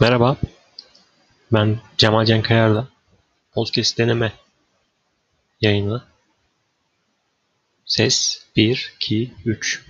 Merhaba, ben Cemal Cenkayar'da podcast deneme yayını. Ses 1, 2, 3.